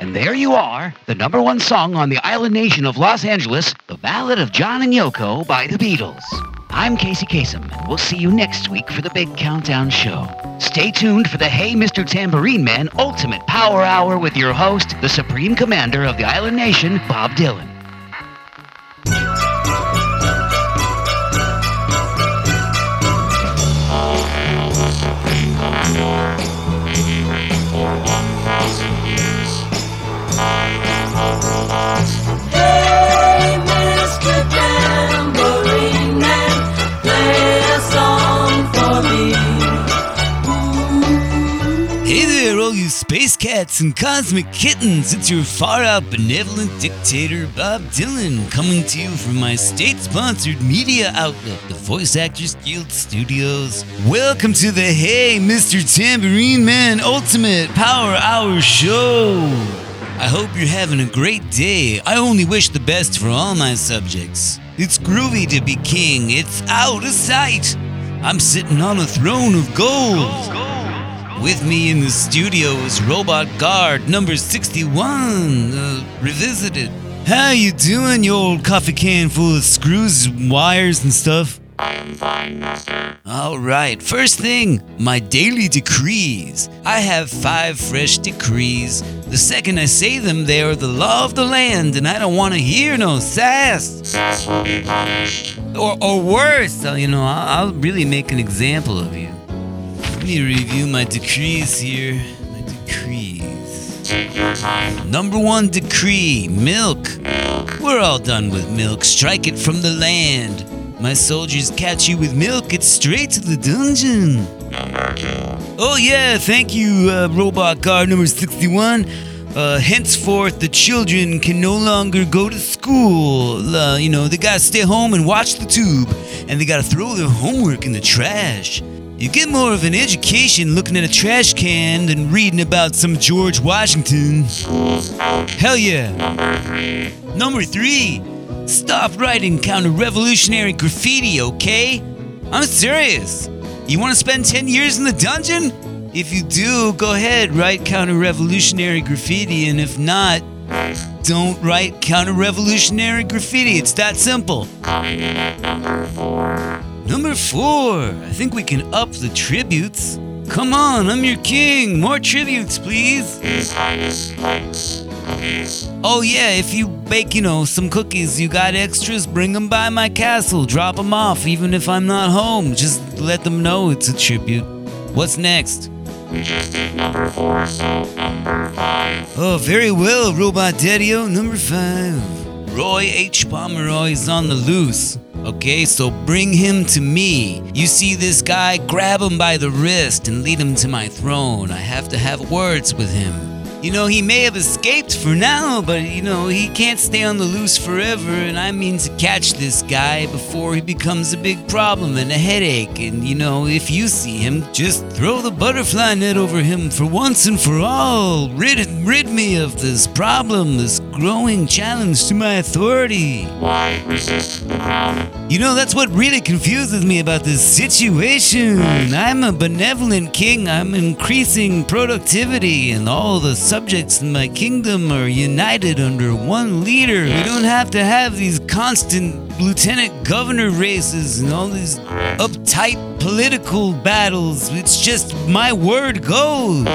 there you are, the number one song on the island nation of Los Angeles, The Ballad of John and Yoko by the Beatles. I'm Casey Kasem, and we'll see you next week for the big countdown show. Stay tuned for the Hey Mr. Tambourine Man Ultimate Power Hour with your host, the Supreme Commander of the Island Nation, Bob Dylan. Space cats and cosmic kittens. It's your far out benevolent dictator, Bob Dylan, coming to you from my state sponsored media outlet, the Voice Actors Guild Studios. Welcome to the Hey Mr. Tambourine Man Ultimate Power Hour Show. I hope you're having a great day. I only wish the best for all my subjects. It's groovy to be king, it's out of sight. I'm sitting on a throne of gold. With me in the studio is Robot Guard number 61, uh, revisited. How you doing, you old coffee can full of screws, wires, and stuff? I'm fine, master. All right, first thing, my daily decrees. I have five fresh decrees. The second I say them, they are the law of the land, and I don't want to hear no sass. Sass will be punished. Or, or worse, you know, I'll, I'll really make an example of you. Let me review my decrees here. My decrees. Number one decree milk. We're all done with milk. Strike it from the land. My soldiers catch you with milk, it's straight to the dungeon. Oh, yeah, thank you, uh, Robot Guard number 61. Uh, henceforth, the children can no longer go to school. Uh, you know, they gotta stay home and watch the tube, and they gotta throw their homework in the trash. You get more of an education looking at a trash can than reading about some George Washington. Hell yeah. Number three. Stop writing counter revolutionary graffiti, okay? I'm serious. You want to spend 10 years in the dungeon? If you do, go ahead, write counter revolutionary graffiti, and if not, don't write counter revolutionary graffiti. It's that simple. Number four. I think we can up the tributes. Come on, I'm your king. More tributes, please. Oh, yeah, if you bake, you know, some cookies, you got extras, bring them by my castle. Drop them off, even if I'm not home. Just let them know it's a tribute. What's next? We just did number four, so number five. Oh, very well, Robot Daddy-O. Number five. Roy H. Pomeroy is on the loose. Okay, so bring him to me. You see this guy, grab him by the wrist and lead him to my throne. I have to have words with him. You know, he may have escaped for now, but you know, he can't stay on the loose forever, and I mean to catch this guy before he becomes a big problem and a headache. And you know, if you see him, just throw the butterfly net over him for once and for all. Rid, rid me of this problem, this growing challenge to my authority. Why resist the crown? You know, that's what really confuses me about this situation. I'm a benevolent king, I'm increasing productivity, and all the subjects in my kingdom are united under one leader. We don't have to have these constant lieutenant governor races and all these uptight political battles. It's just my word goes.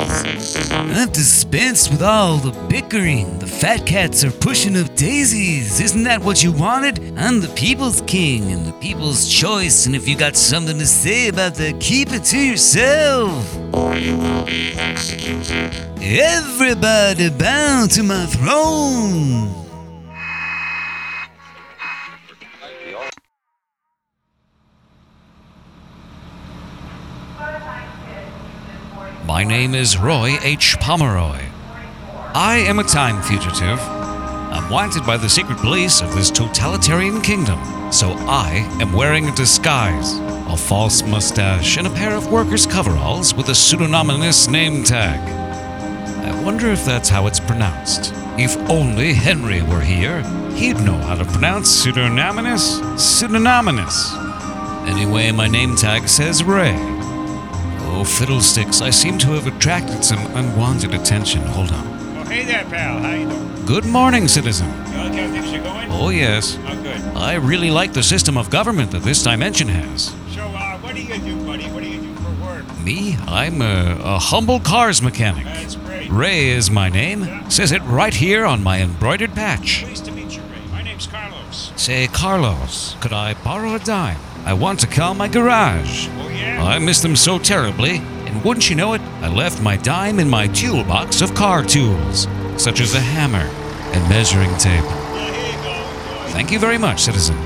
I've dispensed with all the bickering. The fat cats are pushing up daisies. Isn't that what you wanted? I'm the people's king and the people's choice. And if you got something to say about that, keep it to yourself. Or you will be executed. Everybody bow to my throne. My name is Roy H. Pomeroy. I am a time fugitive. I'm wanted by the secret police of this totalitarian kingdom, so I am wearing a disguise, a false mustache, and a pair of workers' coveralls with a pseudonymous name tag. I wonder if that's how it's pronounced. If only Henry were here, he'd know how to pronounce pseudonymous. Pseudonymous. Anyway, my name tag says Ray. Oh, fiddlesticks, I seem to have attracted some unwanted attention. Hold on. Oh, hey there, pal. How you doing? Good morning, citizen. You like how things are going? Oh, yes. Oh, good. I really like the system of government that this dimension has. So, uh, what do you do, buddy? What do you do for work? Me, I'm a, a humble cars mechanic. That's great. Ray is my name. Says it right here on my embroidered patch. Pleased to meet you, Ray. My name's Carlos. Say, Carlos, could I borrow a dime? I want to call my garage. Oh, yeah? I miss them so terribly, and wouldn't you know it, I left my dime in my toolbox of car tools, such as a hammer and measuring tape. Thank you very much, citizen.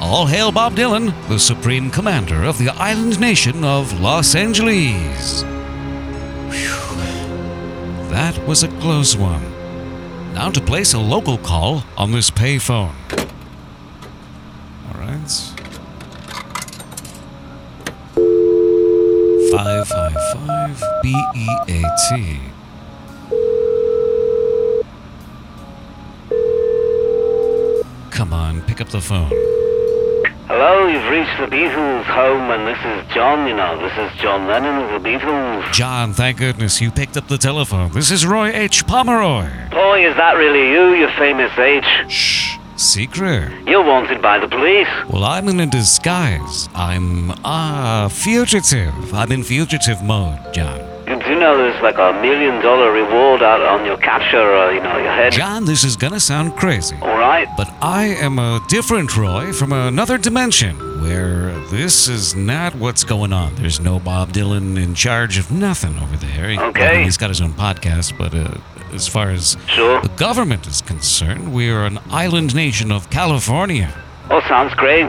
All hail Bob Dylan, the supreme commander of the island nation of Los Angeles. Whew. That was a close one. Now to place a local call on this payphone. All right. Five five five B E A T. Come on, pick up the phone. Hello, you've reached the Beatles home, and this is John, you know. This is John Lennon of the Beatles. John, thank goodness you picked up the telephone. This is Roy H. Pomeroy. Boy, is that really you, you famous H? Shh, secret. You're wanted by the police. Well, I'm in a disguise. I'm a fugitive. I'm in fugitive mode, John. You do know there's like a million dollar reward out on your capture, uh, you know, your head. John, this is gonna sound crazy. Alright? But I am a different Roy from another dimension where this is not what's going on. There's no Bob Dylan in charge of nothing over there. He- Okay. He's got his own podcast, but uh, as far as Sure. the government is concerned, we are an island nation of California. Oh, sounds great.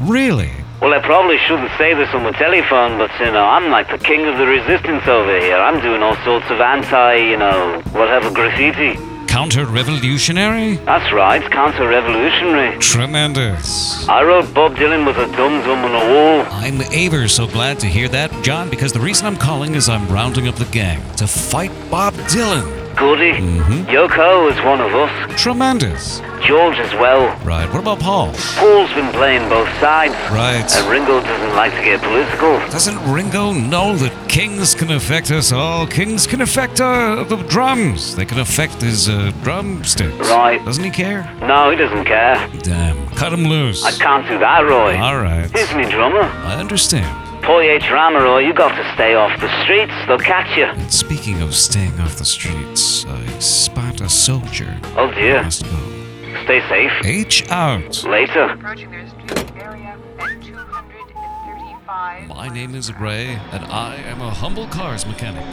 Really? Well, I probably shouldn't say this on the telephone, but, you know, I'm like the king of the resistance over here. I'm doing all sorts of anti, you know, whatever graffiti. Counter revolutionary? That's right, counter-revolutionary. Tremendous. I wrote Bob Dylan with a dum-dum on a wall. I'm ever so glad to hear that, John, because the reason I'm calling is I'm rounding up the gang to fight Bob Dylan. Goody. Mhm. Yoko is one of us. Tremendous. George as well. Right, what about Paul? Paul's been playing both sides. Right. And Ringo doesn't like to get political. Doesn't Ringo know that kings can affect us all? Kings can affect uh, the drums. They can affect his uh, drumsticks. Right. Doesn't he care? No, he doesn't care. Damn. Cut him loose. I can't do that, Roy. All right. Here's me drummer. I understand. Boy H. Ramaroy, you got to stay off the streets. They'll catch you. And speaking of staying off the streets, I spot a soldier. Oh dear. Must go. Stay safe. H out. Later. approaching their street area at 235. My name is Ray, and I am a humble cars mechanic.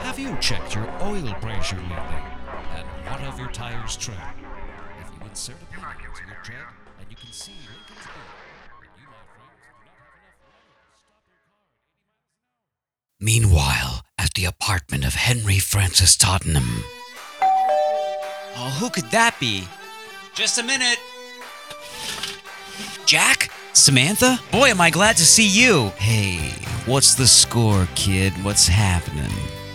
Have you checked your oil pressure lately? And what of your tires tread? If you insert a peanut into your tread, and you can see Lincoln's Bill, then you, my friends, do not have enough oil to stop your car at 80 miles an hour. Meanwhile, at the apartment of Henry Francis Tottenham. Oh, who could that be? Just a minute. Jack? Samantha? Boy, am I glad to see you. Hey, what's the score, kid? What's happening?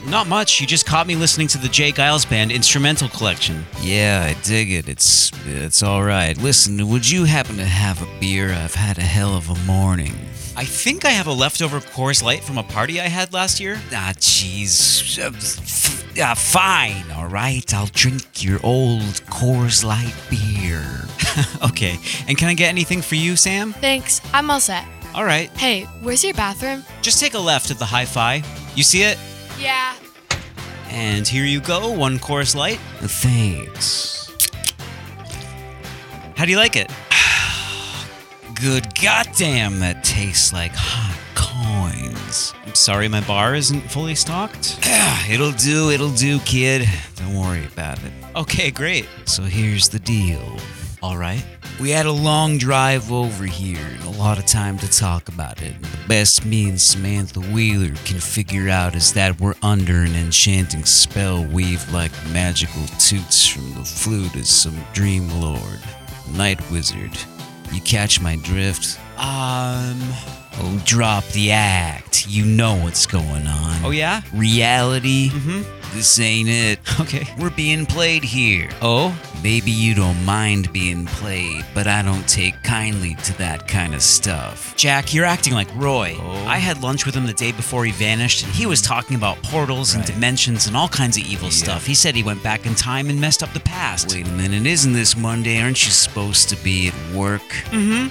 Not much. You just caught me listening to the J. Geils Band instrumental collection. Yeah, I dig it. It's it's all right. Listen, would you happen to have a beer? I've had a hell of a morning. I think I have a leftover Coors Light from a party I had last year. Ah, jeez. Uh, f- uh, fine, all right. I'll drink your old Coors Light beer. okay. And can I get anything for you, Sam? Thanks. I'm all set. All right. Hey, where's your bathroom? Just take a left at the hi fi. You see it? Yeah. And here you go, one Coors Light. Thanks. How do you like it? Good goddamn, that tastes like hot coins. I'm sorry my bar isn't fully stocked. Ah, it'll do, it'll do, kid. Don't worry about it. Okay, great. So here's the deal. All right. We had a long drive over here and a lot of time to talk about it. The best me and Samantha Wheeler can figure out is that we're under an enchanting spell weaved like magical toots from the flute of some dream lord, night wizard. You catch my drift? Um. Oh, drop the act. You know what's going on. Oh, yeah? Reality? Mm hmm. this ain't it. Okay. We're being played here. Oh? Maybe you don't mind being played, but I don't take kindly to that kind of stuff. Jack, you're acting like Roy. Oh. I had lunch with him the day before he vanished, and he was talking about portals and dimensions and all kinds of evil Yeah. stuff. He said he went back in time and messed up the past. Wait a minute, isn't this Monday? Aren't you supposed to be at work? Mm-hmm.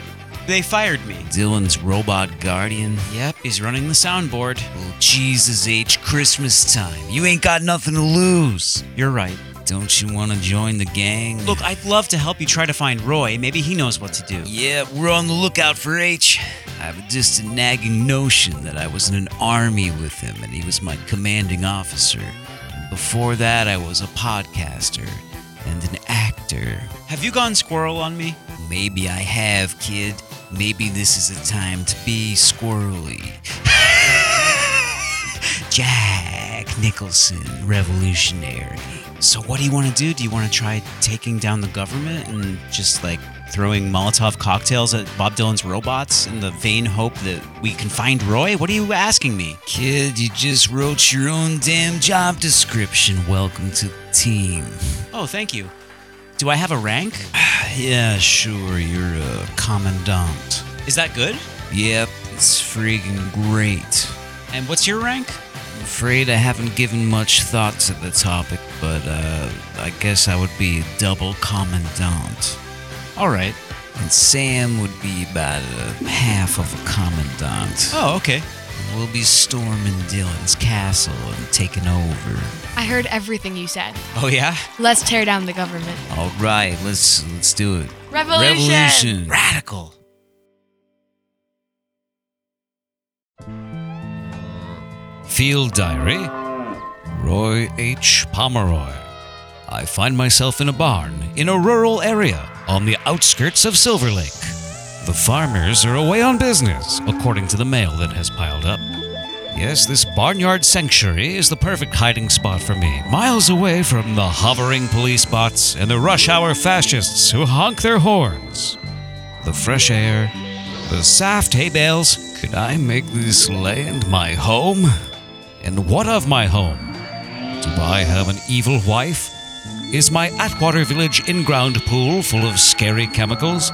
They fired me. Dylan's robot guardian? Yep, he's running the soundboard. Well, Jesus H, Christmas time. You ain't got nothing to lose. You're right. Don't you want to join the gang? Look, I'd love to help you try to find Roy. Maybe he knows what to do. Yeah, we're on the lookout for H. I have a just a nagging notion that I was in an army with him and he was my commanding officer. And before that, I was a podcaster and an actor. Have you gone squirrel on me? Maybe I have, kid. Maybe this is a time to be squirrely. Jack Nicholson, revolutionary. So what do you want to do? Do you want to try taking down the government and just like throwing Molotov cocktails at Bob Dylan's robots in the vain hope that we can find Roy? What are you asking me? Kid, you just wrote your own damn job description. Welcome to the team. Oh, thank you. Do I have a rank? Yeah, sure, you're a commandant. Is that good? Yep, it's friggin' great. And what's your rank? I'm afraid I haven't given much thought to the topic, but uh, I guess I would be a double commandant. All right. And Sam would be about a half of a commandant. Oh, okay. We'll be storming Dylan's castle and taking over. I heard everything you said. Oh yeah. Let's tear down the government. All right, let's let's do it. Revolution! Revolution. Radical. Field Diary Roy H. Pomeroy. I find myself in a barn in a rural area on the outskirts of Silver Lake. The farmers are away on business, according to the mail that has piled up. Yes, this barnyard sanctuary is the perfect hiding spot for me, miles away from the hovering police bots and the rush hour fascists who honk their horns. The fresh air, the soft hay bales. Could I make this land my home? And what of my home? Do I have an evil wife? Is my Atwater Village in ground pool full of scary chemicals?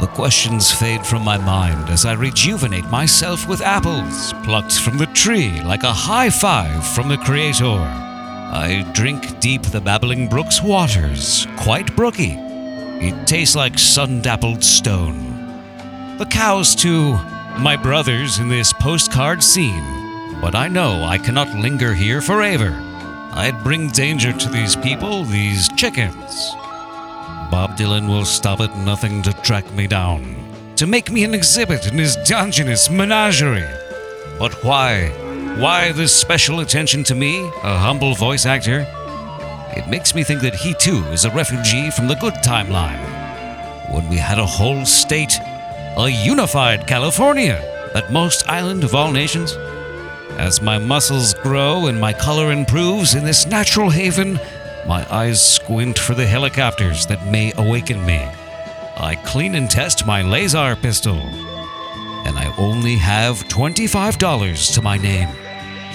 The questions fade from my mind as I rejuvenate myself with apples plucked from the tree like a high five from the Creator. I drink deep the babbling brook's waters, quite brooky. It tastes like sun dappled stone. The cows, too, my brothers in this postcard scene. But I know I cannot linger here forever. I'd bring danger to these people, these chickens. Bob Dylan will stop at nothing to track me down, to make me an exhibit in his Diogenes menagerie. But why? Why this special attention to me, a humble voice actor? It makes me think that he too is a refugee from the good timeline. When we had a whole state, a unified California, that most island of all nations. As my muscles grow and my color improves in this natural haven, my eyes squint for the helicopters that may awaken me. I clean and test my laser pistol, and I only have $25 to my name.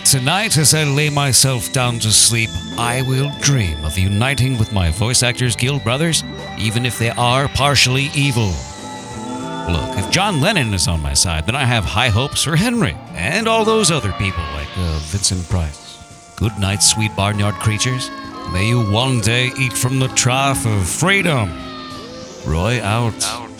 Tonight, as I lay myself down to sleep, I will dream of uniting with my Voice Actors Guild brothers, even if they are partially evil. Look, if John Lennon is on my side, then I have high hopes for Henry and all those other people like uh, Vincent Price. Good night, sweet barnyard creatures. May you one day eat from the trough of freedom. Roy out.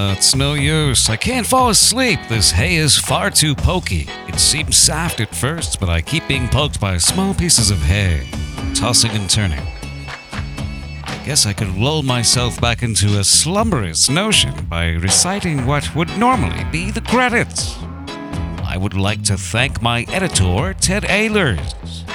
Uh, it's no use. I can't fall asleep. This hay is far too pokey. It seems soft at first, but I keep being poked by small pieces of hay, tossing and turning. I guess I could lull myself back into a slumberous notion by reciting what would normally be the credits. I would like to thank my editor, Ted Ehlers.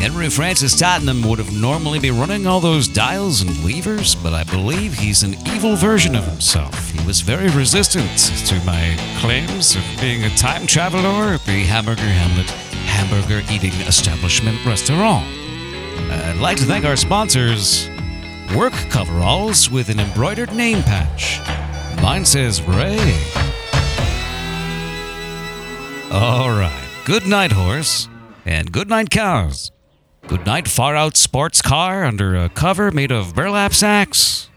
Henry Francis Tottenham would have normally be running all those dials and levers, but I believe he's an evil version of himself. He was very resistant to my claims of being a time traveler at the Hamburger Hamlet hamburger eating establishment restaurant. I'd like to thank our sponsors, Work Coveralls with an embroidered name patch. Mine says Ray. All right. Good night, horse. And good night, cows. Good night, far out sports car under a cover made of burlap sacks.